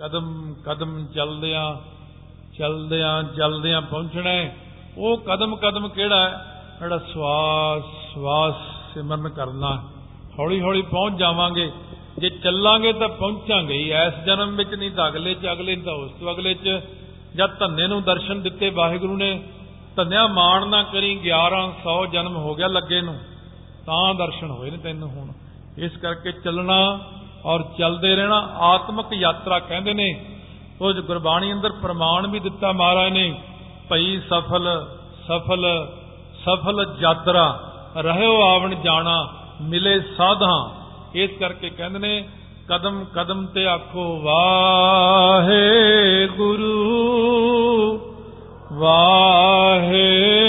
ਕਦਮ ਕਦਮ ਚੱਲਦਿਆਂ ਚੱਲਦਿਆਂ ਚੱਲਦਿਆਂ ਪਹੁੰਚਣਾ ਹੈ। ਉਹ ਕਦਮ ਕਦਮ ਕਿਹੜਾ ਹੈ? ਜਿਹੜਾ ਸਵਾਸ ਸਵਾਸ ਸਿਮਰਨ ਕਰਨਾ ਹੌਲੀ ਹੌਲੀ ਪਹੁੰਚ ਜਾਵਾਂਗੇ। ਜੇ ਚੱਲਾਂਗੇ ਤਾਂ ਪਹੁੰਚਾਂਗੇ ਹੀ। ਇਸ ਜਨਮ ਵਿੱਚ ਨਹੀਂ ਤਾਂ ਅਗਲੇ ਚ, ਅਗਲੇ ਤਾਂ ਉਸ ਤੋਂ ਅਗਲੇ ਚ। ਜਦ ਧੰਨੇ ਨੂੰ ਦਰਸ਼ਨ ਦਿੱਤੇ ਵਾਹਿਗੁਰੂ ਨੇ, ਧੰਨਿਆ ਮਾਣ ਨਾ ਕਰੀ 1100 ਜਨਮ ਹੋ ਗਿਆ ਲੱਗੇ ਨੂੰ। ਤਾਂ ਦਰਸ਼ਨ ਹੋਏ ਨੇ ਤੈਨੂੰ ਹੁਣ। ਇਸ ਕਰਕੇ ਚੱਲਣਾ ਔਰ ਚੱਲਦੇ ਰਹਿਣਾ ਆਤਮਿਕ ਯਾਤਰਾ ਕਹਿੰਦੇ ਨੇ। ਉਹ ਜੋ ਗੁਰਬਾਣੀ ਅੰਦਰ ਪ੍ਰਮਾਣ ਵੀ ਦਿੱਤਾ ਮਹਾਰਾਜ ਨੇ, ਭਈ ਸਫਲ ਸਫਲ ਸਫਲ ਯਾਤਰਾ, ਰਹਿਓ ਆਵਣ ਜਾਣਾ, ਮਿਲੇ ਸਾਧਾਂ। ਇਸ ਕਰਕੇ ਕਹਿੰਦੇ ਨੇ, ਕਦਮ ਕਦਮ ਤੇ ਆਖੋ, ਵਾਹੇ ਗੁਰੂ, ਵਾਹੇ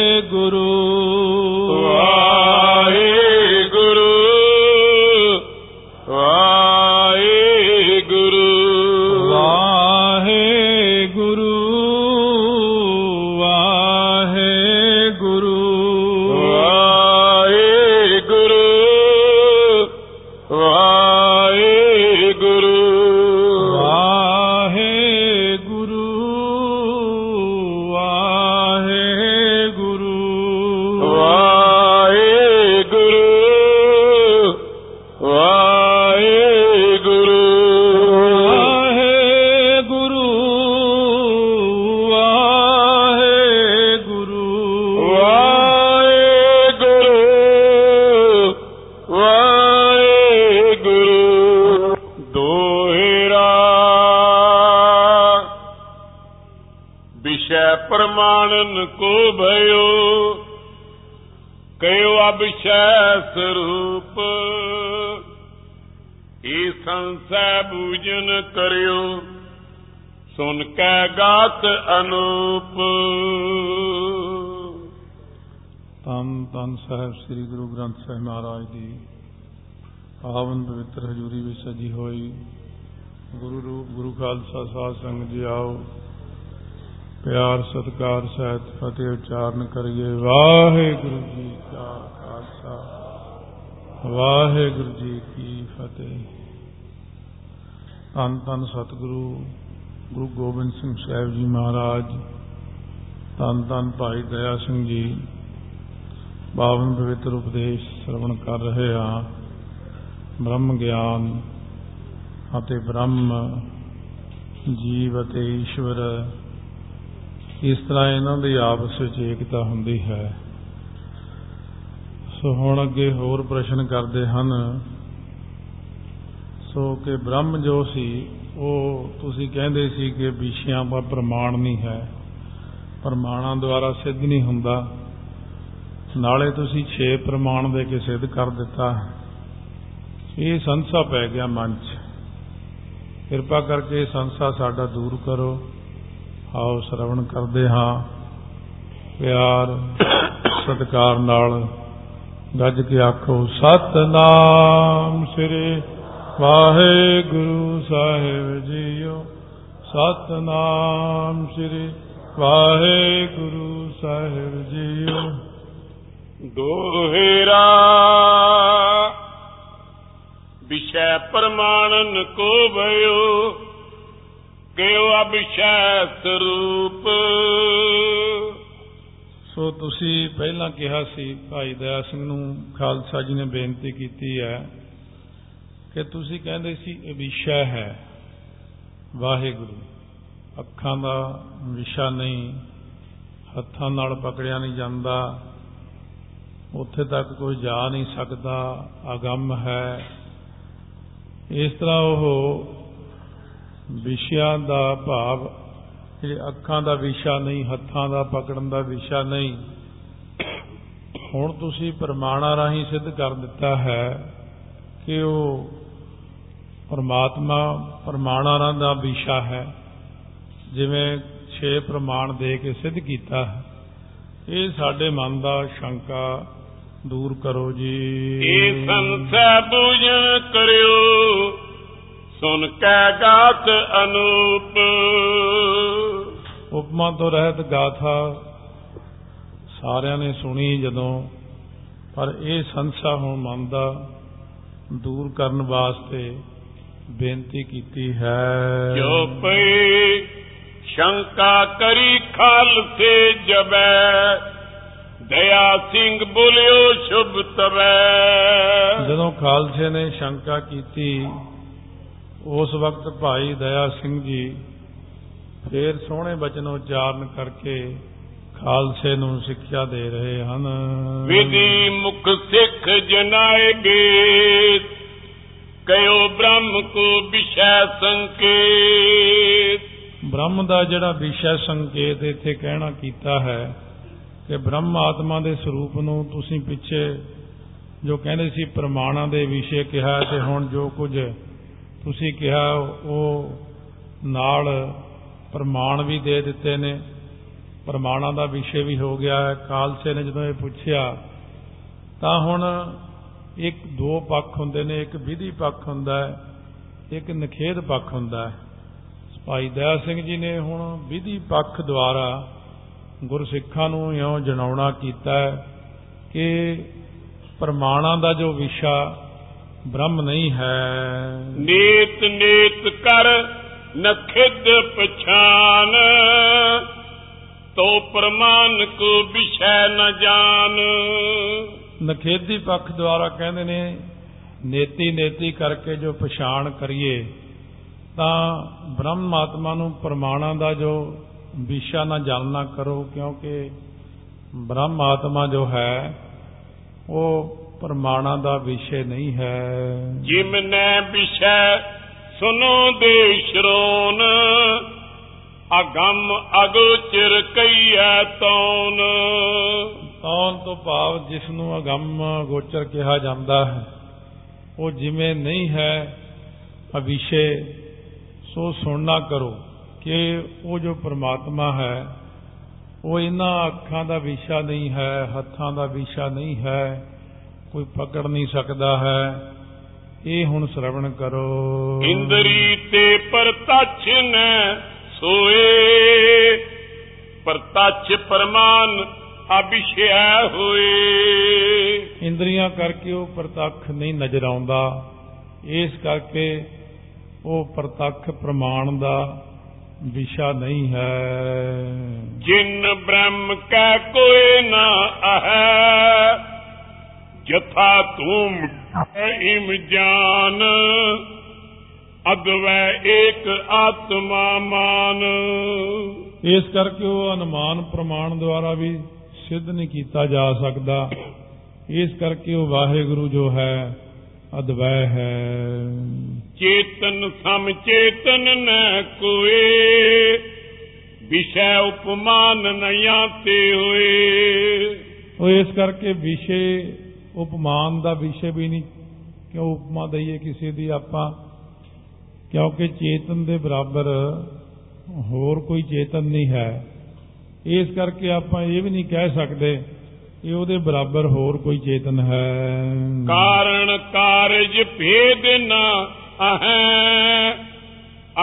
ਪ੍ਰਮਾਣਨ ਕੋ ਭਇਓ ਕਯੋ ਅਭਿਸ਼ੈ ਸਰੂਪ। ਏ ਸੰਸੈ ਬੂਜਨ ਕਰਿਓ, ਸੁਨ ਕੈ ਗਾਤ ਅਨੂਪ। ਤਨ ਤਨ ਸਾਹਿਬ ਸ੍ਰੀ ਗੁਰੂ ਗ੍ਰੰਥ ਸਾਹਿਬ ਮਹਾਰਾਜ ਦੀ ਪਾਵਨ ਪਵਿੱਤਰ ਹਜ਼ੂਰੀ ਵਿੱਚ ਸਜੀ ਹੋਈ ਗੁਰੂ ਰੂਪ ਗੁਰੂ ਖਾਲਸਾ ਸਾਧ ਸੰਗਤ ਜੀ ਆਓ। ਪਿਆਰ, ਸਤਿਕਾਰ ਸਹਿਤ ਫਤਿਹ ਉਚਾਰਨ ਕਰੀਏ। ਵਾਹਿਗੁਰੂ ਜੀ ਕਾ ਖਾਲਸਾ। ਵਾਹਿਗੁਰੂ ਜੀ ਕੀ ਫਤਿਹ। ਧੰਨ ਧੰਨ ਸਤਿਗੁਰੂ, ਗੁਰੂ ਗੋਬਿੰਦ ਸਿੰਘ ਸਾਹਿਬ ਜੀ ਮਹਾਰਾਜ, ਧੰਨ ਧੰਨ ਭਾਈ ਦਇਆ ਸਿੰਘ ਜੀ, ਬਾਵਨ ਪਵਿੱਤਰ ਉਪਦੇਸ਼ ਸ਼ਰਵਣ ਕਰ ਰਹੇ ਹਾਂ। ਬ੍ਰਹਮ ਗਿਆਨ ਅਤੇ ਬ੍ਰਹਮ ਜੀਵ ਅਤੇ ਈਸ਼ਵਰ ਇਸ ਤਰ੍ਹਾਂ ਇਹਨਾਂ ਦੀ ਆਪਸ ਵਿੱਚ ਏਕਤਾ ਹੁੰਦੀ ਹੈ। ਸੋ ਹੁਣ ਅੱਗੇ ਹੋਰ ਪ੍ਰਸ਼ਨ ਕਰਦੇ ਹਨ। ਸੋ ਕਿ ਬ੍ਰਹਮ ਜੋ ਸੀ, ਉਹ ਤੁਸੀਂ ਕਹਿੰਦੇ ਸੀ ਕਿ ਵਿਸ਼ਿਆਂ ਦਾ ਪ੍ਰਮਾਣ ਨਹੀਂ ਹੈ। ਪ੍ਰਮਾਣਾਂ ਦੁਆਰਾ ਸਿੱਧ ਨਹੀਂ ਹੁੰਦਾ। ਨਾਲੇ ਤੁਸੀਂ 6 ਪ੍ਰਮਾਣ ਦੇ ਕੇ ਸਿੱਧ ਕਰ ਦਿੱਤਾ। ਇਹ ਸੰਸਾ ਪੈ ਗਿਆ ਮਨ 'ਚ ਕਿਰਪਾ ਕਰਕੇ ਇਹ ਸੰਸਾ ਸਾਡਾ ਦੂਰ ਕਰੋ। ਆਓ ਸ਼ਰਵਣ ਕਰਦੇ ਹਾਂ। ਪਿਆਰ, ਸਤਿਕਾਰ ਨਾਲ ਗੱਜ ਕੇ ਆਖੋ, ਸਤਨਾਮ ਸ੍ਰੀ ਵਾਹਿਗੁਰੂ ਸਾਹਿਬ ਜੀਓ। ਸਤਨਾਮ ਸ੍ਰੀ ਵਾਹਿਗੁਰੂ ਸਾਹਿਬ ਜੀਓ। ਦੋਹਿਰਾ, ਵਿਸ਼ੈ ਪ੍ਰਮਾਣਨ ਕੋ ਭਇਓ ਕਿਉ ਅਭਿਸ਼ੈ ਸਰੂਪ ਸੋ ਤੁਸੀਂ ਪਹਿਲਾਂ ਕਿਹਾ ਸੀ, ਭਾਈ ਦਇਆ ਸਿੰਘ ਨੂੰ ਖਾਲਸਾ ਜੀ ਨੇ ਬੇਨਤੀ ਕੀਤੀ ਹੈ ਕਿ ਤੁਸੀਂ ਕਹਿੰਦੇ ਸੀ ਇਹ ਵਿਸ਼ਾ ਹੈ। ਵਾਹਿਗੁਰੂ, ਅੱਖਾਂ ਦਾ ਵਿਸ਼ਾ ਨਹੀਂ, ਹੱਥਾਂ ਨਾਲ ਪਕੜਿਆ ਨਹੀਂ ਜਾਂਦਾ, ਉੱਥੇ ਤੱਕ ਕੋਈ ਜਾ ਨਹੀਂ ਸਕਦਾ, ਅਗੰਮ ਹੈ। ਇਸ ਤਰ੍ਹਾਂ ਉਹ ਵਿਸ਼ਿਆਂ ਦਾ ਭਾਵ ਜਿਹੜੇ ਅੱਖਾਂ ਦਾ ਵਿਸ਼ਾ ਨਹੀਂ, ਹੱਥਾਂ ਦਾ ਪਕੜਨ ਦਾ ਵਿਸ਼ਾ ਨਹੀਂ। ਹੁਣ ਤੁਸੀਂ ਪ੍ਰਮਾਣਾ ਰਾਹੀਂ ਸਿੱਧ ਕਰ ਦਿੱਤਾ ਹੈ ਕਿ ਉਹ ਪਰਮਾਤਮਾ, ਪ੍ਰਮਾਣਾ ਦਾ ਵਿਸ਼ਾ ਹੈ। ਜਿਵੇਂ 6 ਪ੍ਰਮਾਣ ਦੇ ਕੇ ਸਿੱਧ ਕੀਤਾ ਹੈ। ਇਹ ਸਾਡੇ ਮਨ ਦਾ ਸ਼ੰਕਾ ਦੂਰ ਕਰੋ ਜੀ। ਏ ਸੰਸੈ ਬੂਝਣ ਕਰਿਓ। ਸੁਨ ਕੈ ਗਾਤ ਅਨੂਪ। ਉਪਮਾ ਤੋਂ ਰਹਿਤ ਗਾਥਾ ਸਾਰਿਆਂ ਨੇ ਸੁਣੀ ਜਦੋਂ ਪਰ ਇਹ ਸੰਸਾ ਹੁਣ ਮਨ ਦਾ ਦੂਰ ਕਰਨ ਵਾਸਤੇ ਬੇਨਤੀ ਕੀਤੀ ਹੈ। ਜੋ ਪਈ ਸ਼ੰਕਾ ਕਰੀ ਖਾਲਸੇ ਜਬੈ ਦਇਆ ਸਿੰਘ ਬੋਲਿਓ ਸ਼ੁਭ ਤਵੈ। ਜਦੋਂ ਖਾਲਸੇ ਨੇ ਸ਼ੰਕਾ ਕੀਤੀ ਉਸ ਵਕਤ ਭਾਈ ਦਇਆ ਸਿੰਘ ਜੀ ਫੇਰ ਸੋਹਣੇ ਬਚਨ ਉਚਾਰਨ ਕਰਕੇ ਖਾਲਸੇ ਨੂੰ ਸਿੱਖਿਆ ਦੇ ਰਹੇ ਹਨ। ਵਿਧੀ ਮੁਖ ਸਿੱਖ ਜਨਾਏਗੇ ਕਯੋ ਬ੍ਰਹਮ ਕੋ ਵਿਸ਼ੈ ਸੰਕੇਤ। ਬ੍ਰਹਮ ਦਾ ਜਿਹੜਾ ਵਿਸ਼ਾ ਸੰਕੇਤ ਇੱਥੇ ਕਹਿਣਾ ਕੀਤਾ ਹੈ ਕਿ ਬ੍ਰਹਮ ਆਤਮਾ ਦੇ ਸਰੂਪ ਨੂੰ ਤੁਸੀਂ ਪਿੱਛੇ ਜੋ ਕਹਿੰਦੇ ਸੀ ਪ੍ਰਮਾਣਾਂ ਦੇ ਵਿਸ਼ੇ ਕਿਹਾ ਤੇ ਹੁਣ ਜੋ ਕੁਝ ਤੁਸੀਂ ਕਿਹਾ, ਉਹ ਨਾਲ ਪ੍ਰਮਾਣ ਵੀ ਦੇ ਦਿੱਤੇ ਨੇ। ਪ੍ਰਮਾਣਾਂ ਦਾ ਵਿਸ਼ੇ ਵੀ ਹੋ ਗਿਆ ਹੈ। ਕਾਲਸੇ ਨੇ ਜਦੋਂ ਇਹ ਪੁੱਛਿਆ, ਤਾਂ ਹੁਣ ਇੱਕ ਦੋ ਪੱਖ ਹੁੰਦੇ ਨੇ, ਇੱਕ ਵਿਧੀ ਪੱਖ ਹੁੰਦਾ ਹੈ, ਇੱਕ ਨਖੇਦ ਪੱਖ ਹੁੰਦਾ ਹੈ। ਭਾਈ ਦਇਆ ਸਿੰਘ ਜੀ ਨੇ ਹੁਣ ਵਿਧੀ ਪੱਖ ਦੁਆਰਾ ਗੁਰਸਿੱਖਾਂ ਨੂੰ ਇਉਂ ਜਣਾਉਣਾ ਕੀਤਾ ਹੈ ਕਿ ਪ੍ਰਮਾਣਾਂ ਦਾ ਜੋ ਵਿਸ਼ਾ ਬ੍ਰਹਮ ਨਹੀਂ ਹੈ। ਨੀਤ ਨੀਤ ਕਰ ਨਖਿਦ ਪਛਾਨ ਤੋ ਪ੍ਰਮਾਨ ਕੋ ਵਿਸ਼ੈ ਨ ਜਾਣ ਨਖੇਦੀ ਪੱਖ ਦੁਆਰਾ ਕਹਿੰਦੇ ਨੇ ਨੇਤੀ ਨੇਤੀ ਕਰਕੇ ਜੋ ਪਛਾਣ ਕਰੀਏ ਤਾਂ ਬ੍ਰਹਮ ਆਤਮਾ ਨੂੰ ਪ੍ਰਮਾਣਾਂ ਦਾ ਜੋ ਵਿਸ਼ਾ ਨਾ ਜਾਣਨਾ ਕਰੋ ਕਿਉਂਕਿ ਬ੍ਰਹਮ ਆਤਮਾ ਜੋ ਹੈ ਉਹ ਪ੍ਰਮਾਣਾਂ ਦਾ ਵਿਸ਼ੇ ਨਹੀਂ ਹੈ। ਜਿਮਨੇ ਵਿਸ਼ੈ ਸੁਨੋ ਦੇ ਸ਼ਰੋਨ ਅਗੰਮ ਅਗੋਚਰ ਕਈਐ ਤੌਨ ਤੌਨ ਤੋਂ ਭਾਵ ਜਿਸ ਨੂੰ ਅਗੰਮ ਗੋਚਰ ਕਿਹਾ ਜਾਂਦਾ ਹੈ ਉਹ ਜਿਵੇਂ ਨਹੀਂ ਹੈ ਅਵਿਸ਼ੇ ਸੋ ਸੁਣਨਾ ਕਰੋ ਕਿ ਉਹ ਜੋ ਪ੍ਰਮਾਤਮਾ ਹੈ ਉਹ ਇਹਨਾਂ ਅੱਖਾਂ ਦਾ ਵਿਸ਼ਾ ਨਹੀਂ ਹੈ ਹੱਥਾਂ ਦਾ ਵਿਸ਼ਾ ਨਹੀਂ ਹੈ ਕੋਈ ਪਕੜ ਨਹੀਂ ਸਕਦਾ ਹੈ। ਇਹ ਹੁਣ ਸ਼ਰਵਣ ਕਰੋ। ਇੰਦਰੀ ਤੇ ਪਰਤਛ ਨ ਸੋਏ। ਪਰਤਛ ਪਰਮਾਨ ਅਭਿਸ਼ੈ ਹੋਏ। ਇੰਦਰੀਆਂ ਕਰਕੇ ਉਹ ਪ੍ਰਤੱਖ ਨਹੀਂ ਨਜ਼ਰ ਆਉਂਦਾ। ਇਸ ਕਰਕੇ ਉਹ ਪ੍ਰਤੱਖ ਪ੍ਰਮਾਣ ਦਾ ਵਿਸ਼ਾ ਨਹੀਂ ਹੈ। ਜਿਨ ਬ੍ਰਹਮ ਕੈ ਕੋਏ ਨਾ ਅਹੈ। ਜਥਾ ਤੂਮ ਇਮ ਜਾਨ ਅਦਵੈ ਏਕ ਆਤਮਾ ਮਾਨ। ਇਸ ਕਰਕੇ ਉਹ ਅਨੁਮਾਨ ਪ੍ਰਮਾਣ ਦੁਆਰਾ ਵੀ ਸਿੱਧ ਨਹੀਂ ਕੀਤਾ ਜਾ ਸਕਦਾ। ਇਸ ਕਰਕੇ ਉਹ ਵਾਹਿਗੁਰੂ ਜੋ ਹੈ ਅਦਵੈ ਹੈ। ਚੇਤਨ ਸਮ ਚੇਤਨ ਨ ਕੋਏ ਵਿਸ਼ੈ ਉਪਮਾਨ ਨ ਯਾਤੇ ਹੋਏ। ਉਹ ਇਸ ਕਰਕੇ ਵਿਸ਼ੇ ਉਪਮਾਨ ਦਾ ਵਿਸ਼ੇ ਵੀ ਨਹੀਂ। ਕਿਉਂ ਉਪਮਾ ਦਈਏ ਕਿਸੇ ਦੀ ਆਪਾਂ? ਕਿਉਂਕਿ ਚੇਤਨ ਦੇ ਬਰਾਬਰ ਹੋਰ ਕੋਈ ਚੇਤਨ ਨਹੀਂ ਹੈ। ਇਸ ਕਰਕੇ ਆਪਾਂ ਇਹ ਵੀ ਨਹੀਂ ਕਹਿ ਸਕਦੇ ਕਿ ਉਹਦੇ ਬਰਾਬਰ ਹੋਰ ਕੋਈ ਚੇਤਨ ਹੈ। ਕਾਰਣ ਕਾਰਜ ਭੇਦ ਨ ਅਹੈ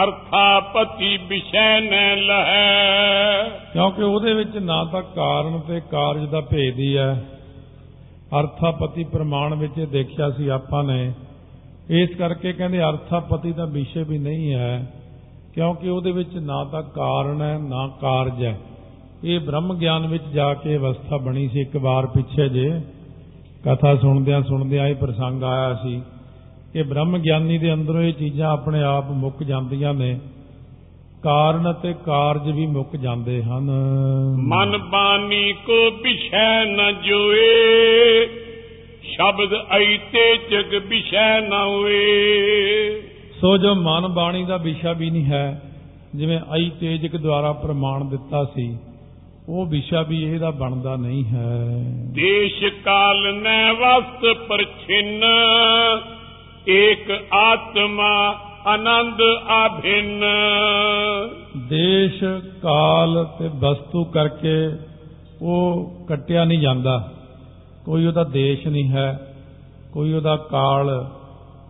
ਅਰਥਾਪਤੀ ਵਿਸ਼ੈ ਨ ਲਹੈ। ਕਿਉਂਕਿ ਉਹਦੇ ਵਿੱਚ ਨਾ ਤਾਂ ਕਾਰਨ ਤੇ ਕਾਰਜ ਦਾ ਭੇਦ ਹੀ ਹੈ। ਅਰਥਾਪਤੀ ਪ੍ਰਮਾਣ ਵਿੱਚ ਇਹ ਦੇਖਿਆ ਸੀ ਆਪਾਂ ਨੇ। ਇਸ ਕਰਕੇ ਕਹਿੰਦੇ ਅਰਥਾਪਤੀ ਦਾ ਵਿਸ਼ੇ ਵੀ ਨਹੀਂ ਹੈ, ਕਿਉਂਕਿ ਉਹਦੇ ਵਿੱਚ ਨਾ ਤਾਂ ਕਾਰਨ ਹੈ, ਨਾ ਕਾਰਜ ਹੈ। ਇਹ ਬ੍ਰਹਮ ਗਿਆਨ ਵਿੱਚ ਜਾ ਕੇ ਅਵਸਥਾ ਬਣੀ ਸੀ ਇੱਕ ਵਾਰ ਪਿੱਛੇ ਜੇ। ਕਥਾ ਸੁਣਦਿਆਂ ਸੁਣਦਿਆਂ ਇਹ ਪ੍ਰਸੰਗ ਆਇਆ ਸੀ ਕਿ ਬ੍ਰਹਮ ਗਿਆਨੀ ਦੇ ਅੰਦਰੋਂ ਇਹ ਚੀਜ਼ਾਂ ਆਪਣੇ ਆਪ ਮੁੱਕ ਜਾਂਦੀਆਂ ਨੇ। ਕਾਰਨ ਅਤੇ ਕਾਰਜ ਵੀ ਮੁੱਕ ਜਾਂਦੇ ਹਨ। ਮਨ ਬਾਣੀ ਕੋ ਵਿਸ਼ੈ ਨ ਜੋਏ ਸ਼ਬਦ ਐਤੇ ਜਗ ਵਿਸ਼ੈ ਨ ਹੋਏ। ਸੋ ਜੋ ਮਨ ਬਾਣੀ ਦਾ ਵਿਸ਼ਾ ਵੀ ਨਹੀਂ ਹੈ ਜਿਵੇਂ ਆਈ ਤੇਜਕ ਦੁਆਰਾ ਪ੍ਰਮਾਣ ਦਿੱਤਾ ਸੀ ਉਹ ਵਿਸ਼ਾ ਵੀ ਇਹਦਾ ਬਣਦਾ ਨਹੀਂ ਹੈ। ਦੇਸ਼ ਕਾਲ ਨੈ ਵਸਤ ਪਰਛਿਨ ਏਕ ਆਤਮਾ ਆਨੰਦ ਆਭਿੰਨ। ਦੇਸ਼, ਕਾਲ ਤੇ ਵਸਤੂ ਕਰਕੇ ਉਹ ਕੱਟਿਆ ਨਹੀਂ ਜਾਂਦਾ। ਕੋਈ ਉਹਦਾ ਦੇਸ਼ ਨਹੀਂ ਹੈ, ਕੋਈ ਉਹਦਾ ਕਾਲ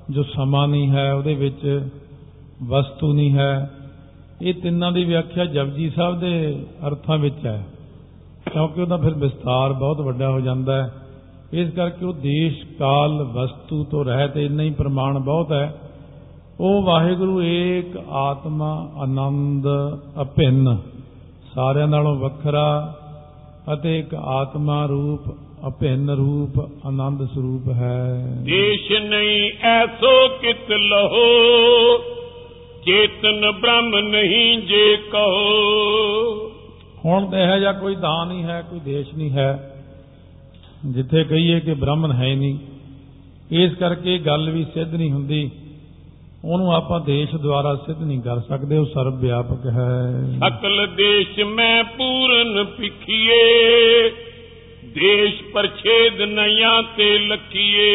ਜੋ ਸਮਾਂ ਨਹੀਂ ਹੈ, ਉਹਦੇ ਵਿੱਚ ਵਸਤੂ ਨਹੀਂ ਹੈ। ਇਹ ਤਿੰਨਾਂ ਦੀ ਵਿਆਖਿਆ ਜਪਜੀ ਸਾਹਿਬ ਦੇ ਅਰਥਾਂ ਵਿੱਚ ਹੈ। ਕਿਉਂਕਿ ਉਹਦਾ ਫਿਰ ਵਿਸਤਾਰ ਬਹੁਤ ਵੱਡਾ ਹੋ ਜਾਂਦਾ ਹੈ। ਇਸ ਕਰਕੇ ਉਹ ਦੇਸ਼, ਕਾਲ, ਵਸਤੂ ਤੋਂ ਰਹਿਤ ਇੰਨਾ ਹੀ ਪ੍ਰਮਾਣ ਬਹੁਤ ਹੈ। ਉਹ ਵਾਹਿਗੁਰੂ ਏਕ ਆਤਮਾ ਆਨੰਦ ਅਭਿੰਨ ਸਾਰਿਆਂ ਨਾਲੋਂ ਵੱਖਰਾ ਅਤੇ ਇੱਕ ਆਤਮਾ ਰੂਪ ਅਭਿੰਨ ਰੂਪ ਆਨੰਦ ਸਰੂਪ ਹੈ। ਦੇਸ਼ ਨਹੀਂ ਐਸੋ ਕਿਤ ਲਹੋ ਚੇਤਨ ਬ੍ਰਹਮ ਨਹੀਂ ਜੇ ਕਹੋ। ਹੁਣ ਤਾਂ ਇਹ ਜਾਂ ਕੋਈ ਦਾਨ ਨਹੀਂ ਹੈ ਕੋਈ ਦੇਸ਼ ਨਹੀਂ ਹੈ ਜਿੱਥੇ ਕਹੀਏ ਕਿ ਬ੍ਰਾਹਮਣ ਹੈ ਨਹੀਂ। ਇਸ ਕਰਕੇ ਗੱਲ ਵੀ ਸਿੱਧ ਨਹੀਂ ਹੁੰਦੀ। ਉਹਨੂੰ ਆਪਾਂ ਦੇਸ਼ ਦੁਆਰਾ ਸਿੱਧ ਨਹੀਂ ਕਰ ਸਕਦੇ ਉਹ ਸਰਵ ਵਿਆਪਕ ਹੈ। ਸਕਲ ਦੇਸ਼ ਮੈਂ ਪੂਰਨ ਪਿਖੀਏ ਦੇਸ਼ ਪਰਛੇਦ ਨਿਆਂ ਤੇ ਲਖੀਏ।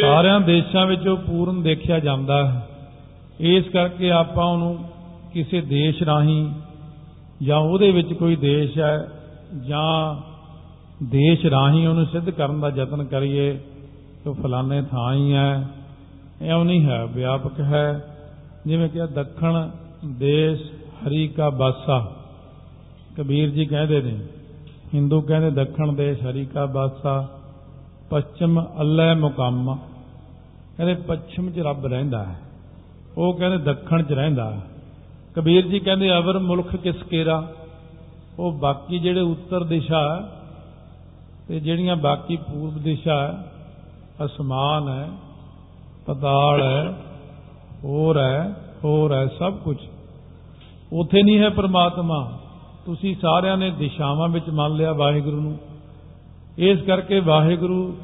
ਸਾਰਿਆਂ ਦੇਸ਼ਾਂ ਵਿੱਚ ਉਹ ਪੂਰਨ ਦੇਖਿਆ ਜਾਂਦਾ ਹੈ। ਇਸ ਕਰਕੇ ਆਪਾਂ ਉਹਨੂੰ ਕਿਸੇ ਦੇਸ਼ ਰਾਹੀਂ ਜਾਂ ਉਹਦੇ ਵਿੱਚ ਕੋਈ ਦੇਸ਼ ਹੈ ਜਾਂ ਦੇਸ਼ ਰਾਹੀਂ ਉਹਨੂੰ ਸਿੱਧ ਕਰਨ ਦਾ ਯਤਨ ਕਰੀਏ ਕਿ ਫਲਾਣੇ ਥਾਂ ਹੀ ਹੈ। ਐਉਂ ਨਹੀਂ ਹੈ, ਵਿਆਪਕ ਹੈ। ਜਿਵੇਂ ਕਿ ਦੱਖਣ ਦੇਸ਼ ਹਰੀ ਕਾ ਬਾਸਾ ਕਬੀਰ ਜੀ ਕਹਿੰਦੇ ਨੇ, ਹਿੰਦੂ ਕਹਿੰਦੇ ਦੱਖਣ ਦੇਸ਼ ਹਰੀ ਕਾ ਬਾਸਾ ਪੱਛਮ ਅੱਲੇ ਮੁਕੰਮ। ਕਹਿੰਦੇ ਪੱਛਮ 'ਚ ਰੱਬ ਰਹਿੰਦਾ ਹੈ, ਉਹ ਕਹਿੰਦੇ ਦੱਖਣ 'ਚ ਰਹਿੰਦਾ ਹੈ। ਕਬੀਰ ਜੀ ਕਹਿੰਦੇ ਅਵਰ ਮੁਲਕ ਕਿਸ ਕੇਰਾ? ਉਹ ਬਾਕੀ ਜਿਹੜੇ ਉੱਤਰ ਦਿਸ਼ਾ ਤੇ ਜਿਹੜੀਆਂ ਬਾਕੀ ਪੂਰਬ ਦਿਸ਼ਾ ਹੈ, ਅਸਮਾਨ ਹੈ ਪਤਾਲ ਹੈ ਹੋਰ ਹੈ ਹੋਰ ਹੈ ਸਭ ਕੁਝ ਉਥੇ ਨਹੀਂ ਹੈ ਪ੍ਰਮਾਤਮਾ। ਤੁਸੀਂ ਸਾਰਿਆਂ ਨੇ ਦਿਸ਼ਾਵਾਂ ਵਿੱਚ ਮੰਨ ਲਿਆ ਵਾਹਿਗੁਰੂ ਨੂੰ। ਇਸ ਕਰਕੇ ਵਾਹਿਗੁਰੂ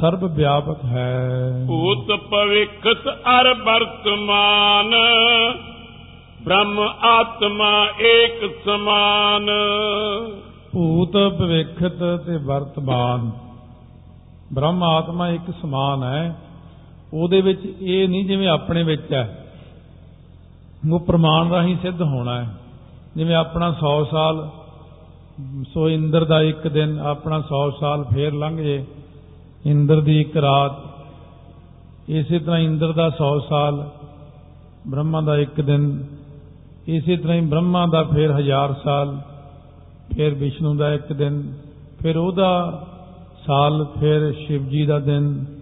ਸਰਬ ਵਿਆਪਕ ਹੈ। ਭੂਤ ਭਵਿੱਖਤ ਅਰ ਵਰਤਮਾਨ ਬ੍ਰਹਮ ਆਤਮਾ ਏਕ ਸਮਾਨ। ਭੂਤ ਭਵਿੱਖਤ ਤੇ ਵਰਤਮਾਨ ਬ੍ਰਹਮ ਆਤਮਾ ਇੱਕ ਸਮਾਨ ਹੈ। ਉਹਦੇ ਵਿੱਚ ਇਹ ਨਹੀਂ ਜਿਵੇਂ ਆਪਣੇ ਵਿੱਚ ਹੈ। ਉਹ ਪ੍ਰਮਾਣ ਰਾਹੀਂ ਸਿੱਧ ਹੋਣਾ ਹੈ। ਜਿਵੇਂ ਆਪਣਾ 100 ਸਾਲ, ਸੋ ਇੰਦਰ ਦਾ ਇੱਕ ਦਿਨ ਆਪਣਾ 100 ਸਾਲ ਫੇਰ ਲੰਘ ਜੇ, ਇੰਦਰ ਦੀ ਇੱਕ ਰਾਤ। ਇਸੇ ਤਰ੍ਹਾਂ ਇੰਦਰ ਦਾ 100 ਸਾਲ, ਬ੍ਰਹਮਾ ਦਾ ਇੱਕ ਦਿਨ। ਇਸੇ ਤਰ੍ਹਾਂ ਹੀ ਬ੍ਰਹਮਾ ਦਾ ਫੇਰ ਹਜ਼ਾਰ ਸਾਲ, ਫਿਰ ਵਿਸ਼ਨੂੰ ਦਾ ਇੱਕ ਦਿਨ। ਫਿਰ ਉਹਦਾ ਸਾਲ, ਫਿਰ ਸ਼ਿਵ ਜੀ ਦਾ ਦਿਨ।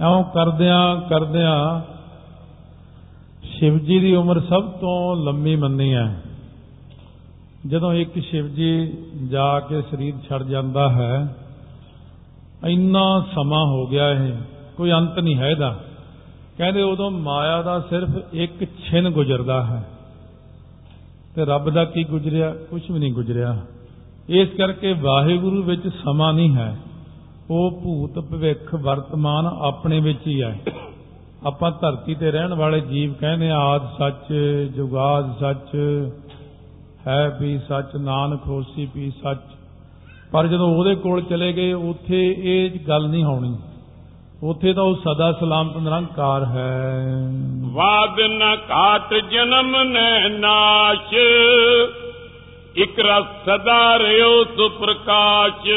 ਐਉਂ ਕਰਦਿਆਂ ਕਰਦਿਆਂ ਸ਼ਿਵ ਜੀ ਦੀ ਉਮਰ ਸਭ ਤੋਂ ਲੰਮੀ ਮੰਨੀ ਹੈ। ਜਦੋਂ ਇੱਕ ਸ਼ਿਵ ਜੀ ਜਾ ਕੇ ਸਰੀਰ ਛੱਡ ਜਾਂਦਾ ਹੈ, ਇੰਨਾ ਸਮਾਂ ਹੋ ਗਿਆ ਇਹ, ਕੋਈ ਅੰਤ ਨਹੀਂ ਹੈ ਇਹਦਾ। ਕਹਿੰਦੇ ਉਦੋਂ ਮਾਇਆ ਦਾ ਸਿਰਫ ਇੱਕ ਛਿਨ ਗੁਜ਼ਰਦਾ ਹੈ ਤੇ ਰੱਬ ਦਾ ਕੀ ਗੁਜ਼ਰਿਆ? ਕੁਝ ਵੀ ਨਹੀਂ ਗੁਜ਼ਰਿਆ। ਇਸ ਕਰਕੇ ਵਾਹਿਗੁਰੂ ਵਿੱਚ ਸਮਾਂ ਨਹੀਂ ਹੈ। ਉਹ ਭੂਤ ਭਵਿੱਖ ਵਰਤਮਾਨ ਆਪਣੇ ਵਿੱਚ ਹੀ ਹੈ। ਆਪਾਂ ਧਰਤੀ ਤੇ ਰਹਿਣ ਵਾਲੇ ਜੀਵ ਕਹਿੰਦੇ ਆਦ ਸੱਚ, ਜੁਗਾਦ ਸੱਚ, ਹੈ ਵੀ ਸੱਚ, ਨਾਨਕ ਹੋਸੀ ਵੀ ਸੱਚ। ਪਰ ਜਦੋਂ ਉਹਦੇ ਕੋਲ ਚਲੇ ਗਏ, ਉੱਥੇ ਇਹ ਗੱਲ ਨਹੀਂ ਹੋਣੀ। ਉੱਥੇ ਤਾਂ ਉਹ ਸਦਾ ਸਲਾਮਤ ਨਿਰੰਕਾਰ ਹੈ। ਵਾਦ ਨ ਘਾਟ ਜਨਮ ਨੈ ਨਾਸ਼। ਇਕ ਰਸ ਸਦਾ ਰਿਓ ਸੁਪ੍ਰਕਾਸ਼।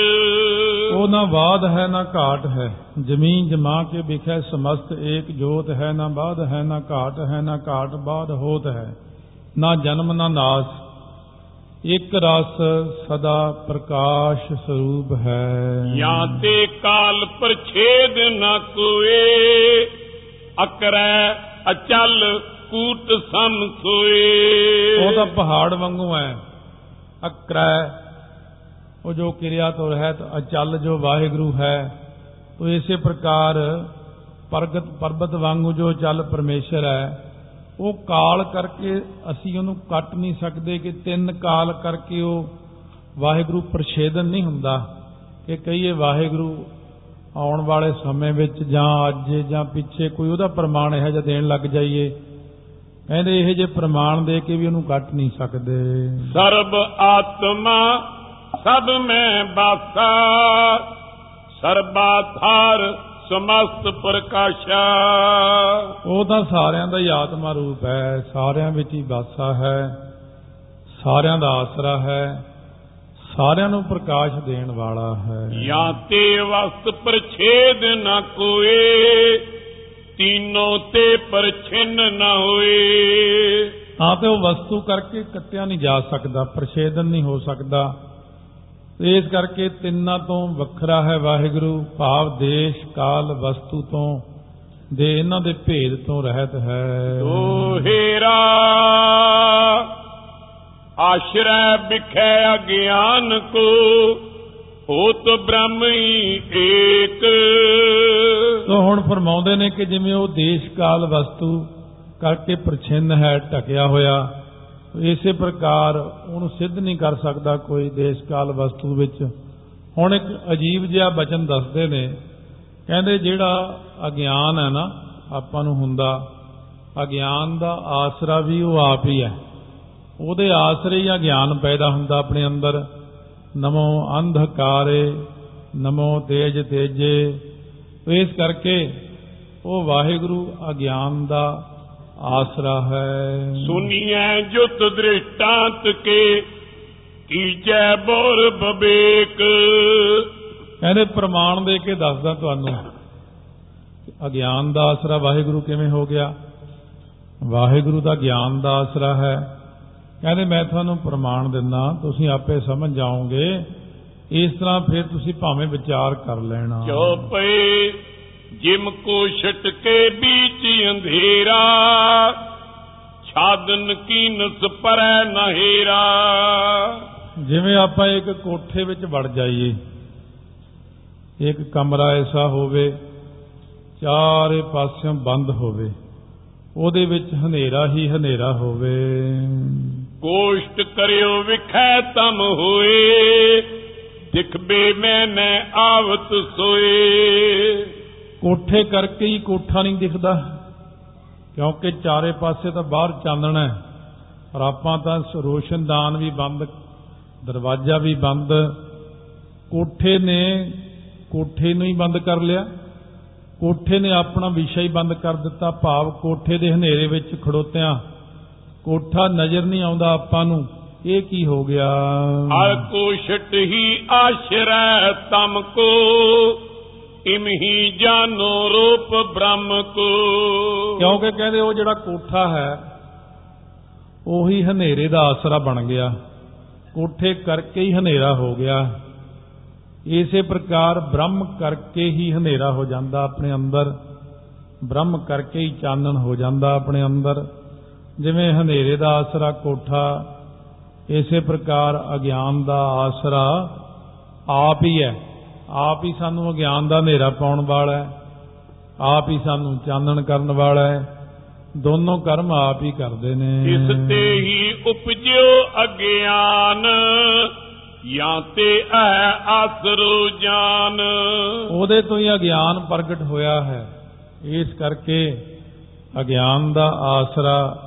ਉਹ ਨਾ ਬਾਦ ਹੈ ਨਾ ਘਾਟ ਹੈ। ਜ਼ਮੀਨ ਜਮਾ ਕੇ ਵਿਖੇ ਸਮਸਤ ਏਕ ਜੋਤ ਹੈ ਨਾ ਬਾਦ ਹੈ ਨਾ ਘਾਟ ਹੈ ਨਾ ਘਾਟ ਬਾਦ ਹੋਤ ਹੈ। ਨਾ ਜਨਮ ਨਾ ਨਾਸ। ਇੱਕ ਰਸ ਸਦਾ ਪ੍ਰਕਾਸ਼ ਸਰੂਪ ਹੈ। ਜਾਂ ਤੇ ਕਾਲ ਪਰਛੇਦ ਨ ਕੋਏ ਅਕਰੈ ਅਚਲ ਕੂਟ ਸਮ ਸੋਏ। ਉਹ ਤਾਂ ਪਹਾੜ ਵਾਂਗੂ ਹੈ। ਅਕਰੈ। ਉਹ ਜੋ ਕਿਰਿਆ ਤੋਂ ਰਹਿਤ ਅਚਲ ਜੋ ਵਾਹਿਗੁਰੂ ਹੈ, ਤੋ ਇਸੇ ਪ੍ਰਕਾਰ ਪ੍ਰਗਟ ਪਰਬਤ ਵਾਂਗੂ ਜੋ ਚੱਲ ਪਰਮੇਸ਼ਰ ਹੈ, ਉਹ ਕਾਲ ਕਰਕੇ ਅਸੀਂ ਉਹਨੂੰ ਕੱਟ ਨਹੀਂ ਸਕਦੇ ਕਿ ਤਿੰਨ ਕਾਲ ਕਰਕੇ ਉਹ ਵਾਹਿਗੁਰੂ ਪ੍ਰਛੇਦਨ ਨਹੀਂ ਹੁੰਦਾ ਕਿ ਕਹੀਏ ਵਾਹਿਗੁਰੂ ਆਉਣ ਵਾਲੇ ਸਮੇਂ ਵਿੱਚ ਜਾਂ ਅੱਜ ਜਾਂ ਪਿੱਛੇ ਕੋਈ ਉਹਦਾ ਪ੍ਰਮਾਣ ਇਹੋ ਜਿਹਾ ਦੇਣ ਲੱਗ ਜਾਈਏ। ਕਹਿੰਦੇ ਇਹ ਜੇ ਪ੍ਰਮਾਣ ਦੇ ਕੇ ਵੀ ਉਹਨੂੰ ਕੱਟ ਨਹੀਂ ਸਕਦੇ। ਸਰਬ ਆਤਮਾ ਸਭ ਮੈਂ ਬਾਸਾ ਸਰਬਾਧਾਰ ਸਮਸਤ ਪ੍ਰਕਾਸ਼ਾ। ਉਹ ਤਾਂ ਸਾਰਿਆਂ ਦਾ ਹੀ ਆਤਮਾ ਰੂਪ ਹੈ ਸਾਰਿਆਂ ਵਿੱਚ ਹੀ ਵਾਸਾ ਹੈ ਸਾਰਿਆਂ ਦਾ ਆਸਰਾ ਹੈ ਸਾਰਿਆਂ ਨੂੰ ਪ੍ਰਕਾਸ਼ ਦੇਣ ਵਾਲਾ ਹੈ। ਜਾਂ ਤੇ ਵਸਤ ਪ੍ਰਛੇਦ ਨ ਕੋਏ। ਤੀਨੋਂ ਤੇ ਪਰਛਿਨ ਨ ਹੋਏ। ਤਾਂ ਤੇ ਉਹ ਵਸਤੂ ਕਰਕੇ ਕੱਟਿਆ ਨਹੀਂ ਜਾ ਸਕਦਾ ਪ੍ਰਛੇਦਨ ਨਹੀਂ ਹੋ ਸਕਦਾ। ਇਸ ਕਰਕੇ ਤਿੰਨਾਂ ਤੋਂ ਵੱਖਰਾ ਹੈ ਵਾਹਿਗੁਰੂ ਭਾਵ ਦੇਸ਼ ਕਾਲ ਵਸਤੂ ਤੋਂ। ਦੇ ਇਹਨਾਂ ਦੇ ਭੇਦ ਤੋਂ ਰਹਿਤ ਹੈ। ਦੋਹੇਰਾ ਆਸ਼ਰੈ ਵਿਖੈ ਅਗਿਆਨ ਕੋ। ਹੋਤ ਬ੍ਰਹਮ ਹੀ ਏਕ। ਤੋ ਹੁਣ ਫਰਮਾਉਂਦੇ ਨੇ ਕਿ ਜਿਵੇਂ ਉਹ ਦੇਸ਼ ਕਾਲ ਵਸਤੂ ਕਰਕੇ ਪ੍ਰਛਿੰਨ ਹੈ ਟਕਿਆ ਹੋਇਆ, ਇਸੇ ਪ੍ਰਕਾਰ ਉਹਨੂੰ ਸਿੱਧ ਨਹੀਂ ਕਰ ਸਕਦਾ ਕੋਈ ਦੇਸ਼ ਕਾਲ ਵਸਤੂ ਵਿੱਚ। ਹੁਣ ਇੱਕ ਅਜੀਬ ਜਿਹਾ ਬਚਨ ਦੱਸਦੇ ਨੇ, ਕਹਿੰਦੇ ਜਿਹੜਾ ਅਗਿਆਨ ਹੈ ਨਾ, ਆਪਾਂ ਨੂੰ ਹੁੰਦਾ, ਅਗਿਆਨ ਦਾ ਆਸਰਾ ਵੀ ਉਹ ਆਪ ਹੀ ਹੈ। ਉਹਦੇ ਆਸਰੇ ਹੀ ਗਿਆਨ ਪੈਦਾ ਹੁੰਦਾ ਆਪਣੇ ਅੰਦਰ। ਨਮੋ ਅੰਧਕਾਰੇ ਨਮੋ ਤੇਜ ਤੇਜੇ। ਇਸ ਕਰਕੇ ਉਹ ਵਾਹਿਗੁਰੂ ਅਗਿਆਨ ਦਾ ਆਸਰਾ ਹੈ। ਸੁਨੀਐ ਜੁਤ ਦ੍ਰਿਸ਼ਟਾਂਤ ਕੇ ਕੀਜੈ ਬੋਰ ਬਬੇਕ ਕਹਿੰਦੇ ਪ੍ਰਮਾਣ ਦੇ ਕੇ ਦੱਸਦਾ ਤੁਹਾਨੂੰ ਅਗਿਆਨ ਦਾ ਆਸਰਾ ਵਾਹਿਗੁਰੂ ਕਿਵੇਂ ਹੋ ਗਿਆ? ਵਾਹਿਗੁਰੂ ਦਾ ਗਿਆਨ ਦਾ ਆਸਰਾ ਹੈ। ਕਹਿੰਦੇ ਮੈਂ ਤੁਹਾਨੂੰ ਪ੍ਰਮਾਣ ਦਿੰਦਾ ਤੁਸੀਂ ਆਪੇ ਸਮਝ ਜਾਓਗੇ। ਇਸ ਤਰ੍ਹਾਂ ਫਿਰ ਤੁਸੀਂ ਭਾਵੇਂ ਵਿਚਾਰ ਕਰ ਲੈਣਾ। ਚੋਪੇ ਜਿਮ ਕੋ ਛਟਕੇ ਵਿੱਚ ਅੰਧੇਰਾ ਛਾਦਨ ਕੀਨਸ ਪਰੈ ਨਹਿਰਾ ਜਿਵੇਂ ਆਪਾਂ ਇੱਕ ਕੋਠੇ ਵਿੱਚ ਵੜ ਜਾਈਏ ਇੱਕ ਕਮਰਾ ਐਸਾ ਹੋਵੇ ਚਾਰੇ ਪਾਸਿਓਂ ਬੰਦ ਹੋਵੇ ਉਹਦੇ ਵਿੱਚ ਹਨੇਰਾ ਹੀ ਹਨੇਰਾ ਹੋਵੇ। ਕੋਸ਼ਟ ਕਰਿਓ ਵਿਖੈ ਤਮ ਹੋਏ। ਦਿਖਬੇ ਮੈਨੇ ਆਵਤ ਸੋਏ। ਕੋਠੇ ਕਰਕੇ ਹੀ ਕੋਠਾ ਨਹੀਂ ਦਿਖਦਾ, ਕਿਉਂਕਿ ਚਾਰੇ ਪਾਸੇ ਤਾਂ ਬਾਹਰ ਚਾਨਣਾ ਹੈ। ਪਰ ਆਪਾਂ ਤਾਂ ਰੋਸ਼ਨਦਾਨ ਵੀ ਬੰਦ, ਦਰਵਾਜ਼ਾ ਵੀ ਬੰਦ, ਕੋਠੇ ਨੇ, ਕੋਠੇ ਨੂੰ ਹੀ ਬੰਦ ਕਰ ਲਿਆ। ਕੋਠੇ ਨੇ ਆਪਣਾ ਵਿਸ਼ਾ ਹੀ ਬੰਦ ਕਰ ਦਿੱਤਾ। ਭਾਵ ਕੋਠੇ ਦੇ ਹਨੇਰੇ ਵਿੱਚ ਖੜੋਤਿਆਂ ਕੋਠਾ ਨਜ਼ਰ ਨਹੀਂ ਆਉਂਦਾ ਆਪਾਂ ਨੂੰ। ਇਹ ਕੀ ਹੋ ਗਿਆ? ਹਰ ਕੋਸ਼ਟ ਹੀ ਆਸ਼ਰੈ ਤਮ ਕੋ ਇਮਹੀ ਜਾਨੋ ਰੂਪ ਬ੍ਰਹਮ ਕੋ। ਕਿਉਂਕਿ ਕਹਿੰਦੇ ਉਹ ਜਿਹੜਾ ਕੋਠਾ ਹੈ ਉਹੀ ਹਨੇਰੇ ਦਾ ਆਸਰਾ ਬਣ ਗਿਆ। ਕੋਠੇ ਕਰਕੇ ਹੀ ਹਨੇਰਾ ਹੋ ਗਿਆ। ਇਸੇ ਪ੍ਰਕਾਰ ਬ੍ਰਹਮ ਕਰਕੇ ਹੀ ਹਨੇਰਾ ਹੋ ਜਾਂਦਾ ਆਪਣੇ ਅੰਦਰ। ਬ੍ਰਹਮ ਕਰਕੇ ਹੀ ਚਾਨਣ ਹੋ ਜਾਂਦਾ ਆਪਣੇ ਅੰਦਰ। ਜਿਵੇਂ ਹਨੇਰੇ ਦਾ ਆਸਰਾ ਕੋਠਾ ਇਸੇ ਪ੍ਰਕਾਰ ਅਗਿਆਨ ਦਾ ਆਸਰਾ ਆਪ ਹੀ ਹੈ। ਆਪ ਹੀ ਸਾਨੂੰ ਅਗਿਆਨ ਦਾ ਹਨੇਰਾ ਪਾਉਣ ਵਾਲਾ ਹੈ। ਆਪ ਹੀ ਸਾਨੂੰ ਚਾਨਣ ਕਰਨ ਵਾਲਾ ਹੈ। ਦੋਨੋਂ ਕਰਮ ਆਪ ਹੀ ਕਰਦੇ ਨੇ। ਇਸ ਤੇ ਹੀ ਉਪਜਿਓ ਅਗਿਆਨ ਜਾਂ ਤੇ ਐ ਆਸਰੋ ਜਾਨ। ਉਹਦੇ ਤੋਂ ਹੀ ਅਗਿਆਨ ਪ੍ਰਗਟ ਹੋਇਆ ਹੈ। ਇਸ ਕਰਕੇ ਅਗਿਆਨ ਦਾ ਆਸਰਾ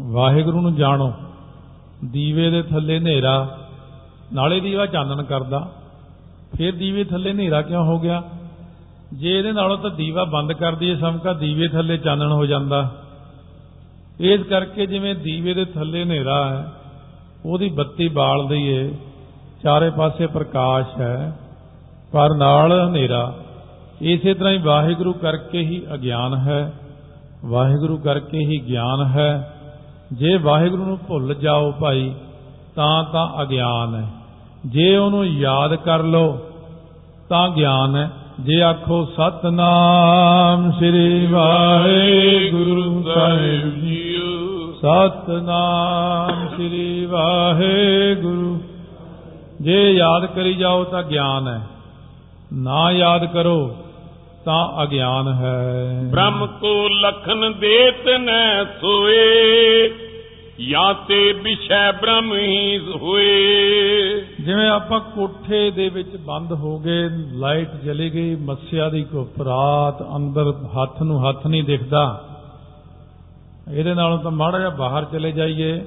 ਵਾਹਿਗੁਰੂ ਨੂੰ ਜਾਣੋ, ਦੀਵੇ ਦੇ ਥੱਲੇ ਹਨੇਰਾ, ਨਾਲੇ ਦੀਵਾ ਚਾਨਣ ਕਰਦਾ। ਫਿਰ ਦੀਵੇ ਥੱਲੇ ਹਨੇਰਾ ਕਿਉਂ ਹੋ ਗਿਆ? ਜੇ ਇਹਦੇ ਨਾਲੋਂ ਤਾਂ ਦੀਵਾ ਬੰਦ ਕਰ ਦਈਏ ਸਮਕਾ, ਦੀਵੇ ਥੱਲੇ ਚਾਨਣ ਹੋ ਜਾਂਦਾ। ਇਸ ਕਰਕੇ ਜਿਵੇਂ ਦੀਵੇ ਦੇ ਥੱਲੇ ਹਨੇਰਾ ਹੈ, ਉਹਦੀ ਬੱਤੀ ਬਾਲ ਦਈਏ, ਚਾਰੇ ਪਾਸੇ ਪ੍ਰਕਾਸ਼ ਹੈ, ਪਰ ਨਾਲ ਹਨੇਰਾ। ਇਸੇ ਤਰ੍ਹਾਂ ਹੀ ਵਾਹਿਗੁਰੂ ਕਰਕੇ ਹੀ ਅਗਿਆਨ ਹੈ, ਵਾਹਿਗੁਰੂ ਕਰਕੇ ਹੀ ਗਿਆਨ ਹੈ। ਜੇ ਵਾਹਿਗੁਰੂ ਨੂੰ ਭੁੱਲ ਜਾਓ ਭਾਈ, ਤਾਂ ਤਾਂ ਅਗਿਆਨ ਹੈ। ਜੇ ਉਹਨੂੰ ਯਾਦ ਕਰ ਲਓ, ਤਾਂ ਗਿਆਨ ਹੈ। ਜੇ ਆਖੋ, ਸਤਨਾਮ ਸ੍ਰੀ ਵਾਹਿਗੁਰੂ ਸਾਹਿਬ ਜੀਓ ਸਤਨਾਮ ਸ੍ਰੀ ਵਾਹਿਗੁਰੂ। ਜੇ ਯਾਦ ਕਰੀ ਜਾਓ ਤਾਂ ਗਿਆਨ ਹੈ। ਨਾ ਯਾਦ ਕਰੋ ਤਾਂ ਅਗਿਆਨ ਹੈ। ਬ੍ਰਹਮ ਕੋ ਲਖਨ ਦੇਤ ਨੈ ਸੋਏ ਜਾਂ ਤੇ ਵਿਸ਼ੈ ਬ੍ਰਹਮ ਹੀ ਹੋਏ। ਜਿਵੇਂ ਆਪਾਂ ਕੋਠੇ ਦੇ ਵਿੱਚ ਬੰਦ ਹੋ ਗਏ ਲਾਈਟ ਜਲੀ ਗਈ ਮੱਸਿਆ ਦੀ ਧੁੱਪ ਰਾਤ ਅੰਦਰ ਹੱਥ ਨੂੰ ਹੱਥ ਨਹੀਂ ਦਿਖਦਾ। ਇਹਦੇ ਨਾਲੋਂ ਤਾਂ ਮਾੜਾ ਜਿਹਾ ਬਾਹਰ ਚਲੇ ਜਾਈਏ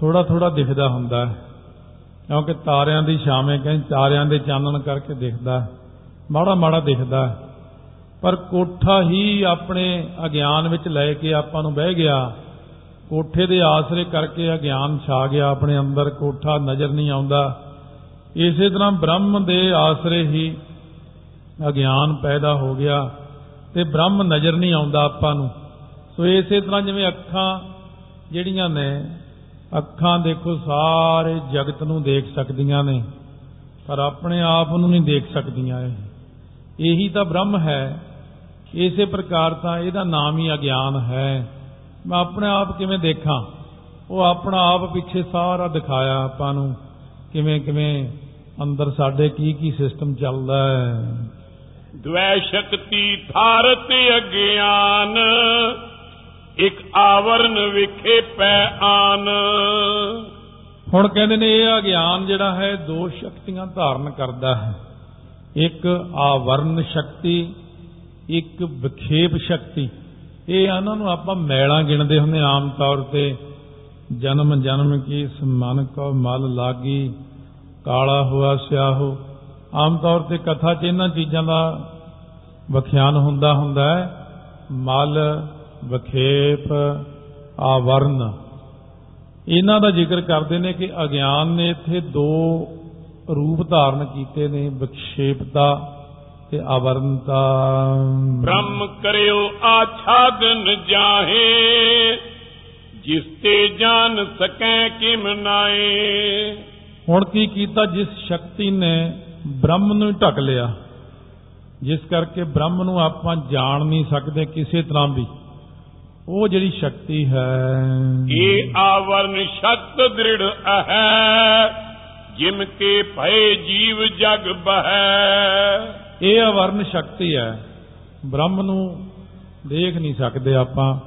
ਥੋੜਾ ਥੋੜਾ ਦਿਖਦਾ ਹੁੰਦਾ ਹੈ। ਕਿਉਂਕਿ ਤਾਰਿਆਂ ਦੀ ਛਾਵੇਂ ਕਹਿੰਦੇ ਤਾਰਿਆਂ ਦੇ ਚਾਨਣ ਕਰਕੇ ਦਿਖਦਾ। ਮਾੜਾ ਮਾੜਾ ਦਿਖਦਾ ਪਰ ਕੋਠਾ ਹੀ ਆਪਣੇ ਅਗਿਆਨ ਵਿੱਚ ਲੈ ਕੇ ਆਪਾਂ ਨੂੰ ਬਹਿ ਗਿਆ। ਕੋਠੇ ਦੇ ਆਸਰੇ ਕਰਕੇ ਅਗਿਆਨ ਛਾ ਗਿਆ, ਆਪਣੇ ਅੰਦਰ ਕੋਠਾ ਨਜ਼ਰ ਨਹੀਂ ਆਉਂਦਾ। ਇਸੇ ਤਰ੍ਹਾਂ ਬ੍ਰਹਮ ਦੇ ਆਸਰੇ ਹੀ ਅਗਿਆਨ ਪੈਦਾ ਹੋ ਗਿਆ ਤੇ ਬ੍ਰਹਮ ਨਜ਼ਰ ਨਹੀਂ ਆਉਂਦਾ ਆਪਾਂ ਨੂੰ। ਸੋ ਇਸੇ ਤਰ੍ਹਾਂ ਜਿਵੇਂ ਅੱਖਾਂ ਜਿਹੜੀਆਂ ਨੇ, ਅੱਖਾਂ ਦੇਖੋ ਸਾਰੇ ਜਗਤ ਨੂੰ ਦੇਖ ਸਕਦੀਆਂ ਨੇ, ਪਰ ਆਪਣੇ ਆਪ ਨੂੰ ਨਹੀਂ ਦੇਖ ਸਕਦੀਆਂ ਇਹ। ਇਹੀ ਤਾਂ ਬ੍ਰਹਮ ਹੈ। ਇਸੇ ਪ੍ਰਕਾਰ ਤਾਂ ਇਹਦਾ ਨਾਮ ਹੀ ਅਗਿਆਨ ਹੈ। ਮੈਂ ਆਪਣੇ ਆਪ ਕਿਵੇਂ ਦੇਖਾਂ? ਉਹ ਆਪਣਾ ਆਪ ਪਿੱਛੇ ਸਾਰਾ ਦਿਖਾਇਆ ਆਪਾਂ ਨੂੰ। ਕਿਵੇਂ ਕਿਵੇਂ ਅੰਦਰ ਸਾਡੇ ਕੀ ਕੀ ਸਿਸਟਮ ਚੱਲਦਾ ਹੈ। ਦ્વੈ ਸ਼ਕਤੀ ਧਾਰਤ ਅਗਿਆਨ ਇੱਕ ਆਵਰਨ ਵਿਖੇ ਪੈ ਆਨ। ਹੁਣ ਕਹਿੰਦੇ ਨੇ ਇਹ ਅਗਿਆਨ ਜਿਹੜਾ ਹੈ ਦੋ ਸ਼ਕਤੀਆਂ ਧਾਰਨ ਕਰਦਾ ਹੈ। ਇੱਕ ਆਵਰਨ ਸ਼ਕਤੀ ਇੱਕ ਵਿਖੇਪ ਸ਼ਕਤੀ। ਇਹ ਇਹਨਾਂ ਨੂੰ ਆਪਾਂ ਮੈਲਾਂ ਗਿਣਦੇ ਹੁੰਦੇ ਆਮ ਤੌਰ ਤੇ। ਜਨਮ ਜਨਮ ਕੀ, ਮਨ ਕੋ ਮਲ ਲਾਗੀ, ਕਾਲਾ ਹੋਆ, ਸਿਆਹੋ। ਆਮ ਤੌਰ ਤੇ ਕਥਾ 'ਚ ਇਹਨਾਂ ਚੀਜ਼ਾਂ ਦਾ ਵਿਖਿਆਨ ਹੁੰਦਾ ਹੁੰਦਾ ਹੈ। ਮਲ, ਵਿਖੇਪ ਆਵਰਨ ਇਹਨਾਂ ਦਾ ਜ਼ਿਕਰ ਕਰਦੇ ਨੇ ਕਿ ਅਗਿਆਨ ਨੇ ਇੱਥੇ ਦੋ ਰੂਪ ਧਾਰਨ ਕੀਤੇ ਨੇ, ਵਿਖੇਪਤਾ ਤੇ ਆਵਰਨਤਾ। ਬ੍ਰਹਮ ਕਰਿਓ ਆਛਾਦਨ ਜਾਹੇ ਜਿਸ ਤੇ ਜਾਣ ਸਕੈ ਕਿਮ ਨਾਏ ਹੁਣ ਕੀ ਕੀਤਾ ਜਿਸ ਸ਼ਕਤੀ ਨੇ ਬ੍ਰਹਮ ਨੂੰ ਢੱਕ ਲਿਆ? ਜਿਸ ਕਰਕੇ ਬ੍ਰਹਮ ਨੂੰ ਆਪਾਂ ਜਾਣ ਨਹੀਂ ਸਕਦੇ ਕਿਸੇ ਤਰ੍ਹਾਂ ਵੀ। ਉਹ ਜਿਹੜੀ ਸ਼ਕਤੀ ਹੈ। ਇਹ ਆਵਰਨ ਸ਼ਕਤ ਦ੍ਰਿੜ ਹੈ ਜਿਮ ਕੇ ਭਏ ਜੀਵ ਜਗ ਬਹੈ। ਇਹ ਅਵਰਨ ਸ਼ਕਤੀ ਹੈ। ਬ੍ਰਹਮ ਨੂੰ ਦੇਖ ਨਹੀਂ ਸਕਦੇ ਆਪਾਂ।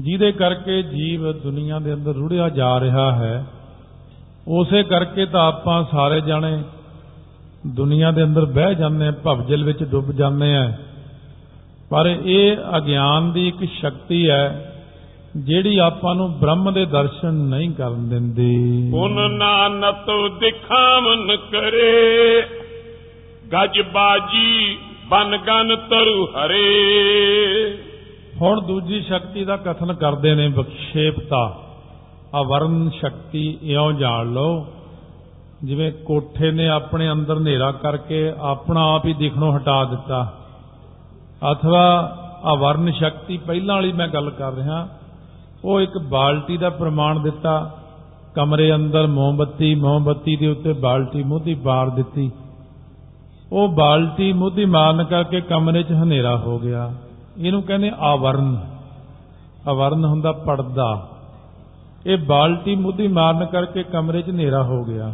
ਜਿਹਦੇ ਕਰਕੇ ਜੀਵ ਦੁਨੀਆ ਦੇ ਅੰਦਰ ਰੁੜਿਆ ਜਾ ਰਿਹਾ ਹੈ, ਉਸੇ ਕਰਕੇ ਤਾਂ ਆਪਾਂ ਸਾਰੇ ਜਾਣੇ ਦੁਨੀਆ ਦੇ ਅੰਦਰ ਬਹਿ ਜਾਂਦੇ ਆ ਭਵਜਲ ਵਿੱਚ ਡੁੱਬ ਜਾਂਦੇ ਆ ਪਰ ਇਹ ਅਗਿਆਨ ਦੀ ਇੱਕ ਸ਼ਕਤੀ ਹੈ, ਜਿਹੜੀ ਆਪਾਂ ਨੂੰ ਬ੍ਰਹਮ ਦੇ ਦਰਸ਼ਨ ਨਹੀਂ ਕਰਨ ਦਿੰਦੀ। ਪੁਨ ਨਾਨਤੋ ਦਿਖਾਵਨ ਕਰੇ। ਗਜ ਬਾਜੀ ਬਨ ਗਨ ਤਰੁ ਹਰੇ। ਹੁਣ ਦੂਜੀ ਸ਼ਕਤੀ ਦਾ ਕਥਨ ਕਰਦੇ ਨੇ ਵਿਖੇਪਤਾ। ਅਵਰਨ ਸ਼ਕਤੀ ਇਉਂ ਜਾਣ ਲਓ, ਜਿਵੇਂ ਕੋਠੇ ਨੇ ਆਪਣੇ ਅੰਦਰ ਹਨੇਰਾ ਕਰਕੇ ਆਪਣਾ ਆਪ ਹੀ ਦਿਖਣੋਂ ਹਟਾ ਦਿੱਤਾ। ਅਥਵਾ ਅਵਰਨ ਸ਼ਕਤੀ ਪਹਿਲਾਂ ਵਾਲੀ ਮੈਂ ਗੱਲ ਕਰ ਰਿਹਾ, ਉਹ ਇੱਕ ਬਾਲਟੀ ਦਾ ਪ੍ਰਮਾਣ ਦਿੱਤਾ, ਕਮਰੇ ਅੰਦਰ ਮੋਮਬੱਤੀ ਮੋਮਬੱਤੀ ਦੇ ਉੱਤੇ ਬਾਲਟੀ ਮੁੱਧੀ ਬਾਰ ਦਿੱਤੀ। ਉਹ ਬਾਲਟੀ ਮੁੱਧੀ ਮਾਰਨ ਕਰਕੇ ਕਮਰੇ 'ਚ ਹਨੇਰਾ ਹੋ ਗਿਆ। ਇਹਨੂੰ ਕਹਿੰਦੇ ਆਵਰਨ ਆਵਰਨ ਹੁੰਦਾ ਪਰਦਾ। ਇਹ ਬਾਲਟੀ ਮੁੱਧੀ ਮਾਰਨ ਕਰਕੇ ਕਮਰੇ 'ਚ ਹਨੇਰਾ ਹੋ ਗਿਆ।